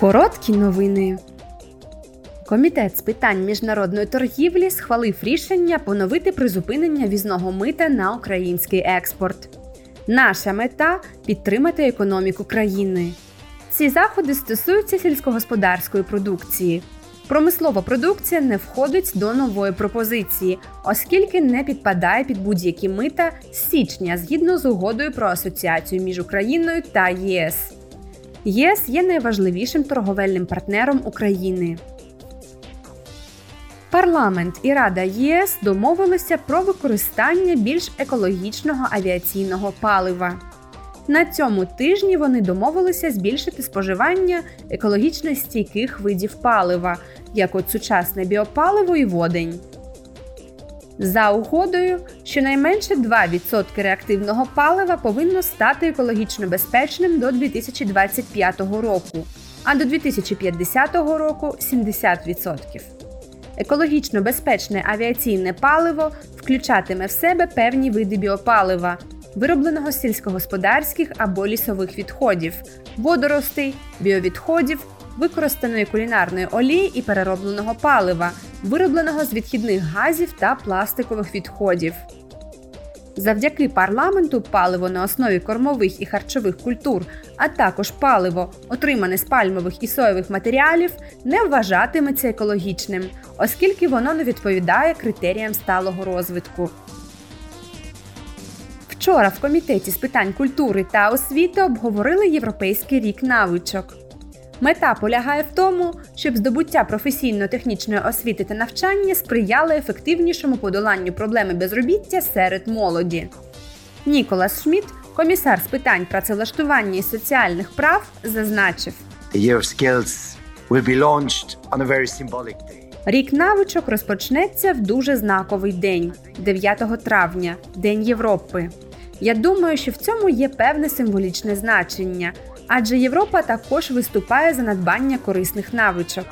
Короткі новини. Комітет з питань міжнародної торгівлі схвалив рішення поновити призупинення візного мита на український експорт. Наша мета підтримати економіку країни. Ці заходи стосуються сільськогосподарської продукції. Промислова продукція не входить до нової пропозиції, оскільки не підпадає під будь-які мита з січня згідно з угодою про асоціацію між Україною та ЄС. ЄС є найважливішим торговельним партнером України. Парламент і Рада ЄС домовилися про використання більш екологічного авіаційного палива. На цьому тижні вони домовилися збільшити споживання екологічно стійких видів палива, як от сучасне біопаливо і водень. За угодою, щонайменше 2% реактивного палива повинно стати екологічно безпечним до 2025 року, а до 2050 року 70%. Екологічно безпечне авіаційне паливо включатиме в себе певні види біопалива, виробленого з сільськогосподарських або лісових відходів, водоростей, біовідходів, використаної кулінарної олії і переробленого палива, виробленого з відхідних газів та пластикових відходів. Завдяки парламенту паливо на основі кормових і харчових культур, а також паливо, отримане з пальмових і соєвих матеріалів, не вважатиметься екологічним, оскільки воно не відповідає критеріям сталого розвитку. Вчора в комітеті з питань культури та освіти обговорили Європейський рік навичок. Мета полягає в тому, щоб здобуття професійно-технічної освіти та навчання сприяло ефективнішому подоланню проблеми безробіття серед молоді. Ніколас Шмідт, комісар з питань працевлаштування і соціальних прав, зазначив. Will be launched on a very symbolic day. Рік навичок розпочнеться в дуже знаковий день 9 травня, День Європи. Я думаю, що в цьому є певне символічне значення, адже Європа також виступає за надбання корисних навичок.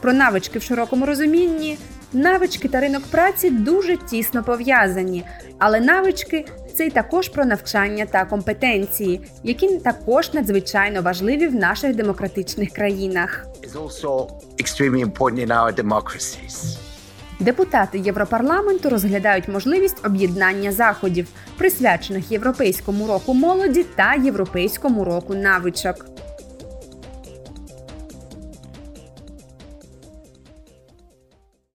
Про навички в широкому розумінні навички та ринок праці дуже тісно пов'язані, але навички це й також про навчання та компетенції, які також надзвичайно важливі в наших демократичних країнах. Депутати Європарламенту розглядають можливість об'єднання заходів, присвячених Європейському року молоді та Європейському року навичок.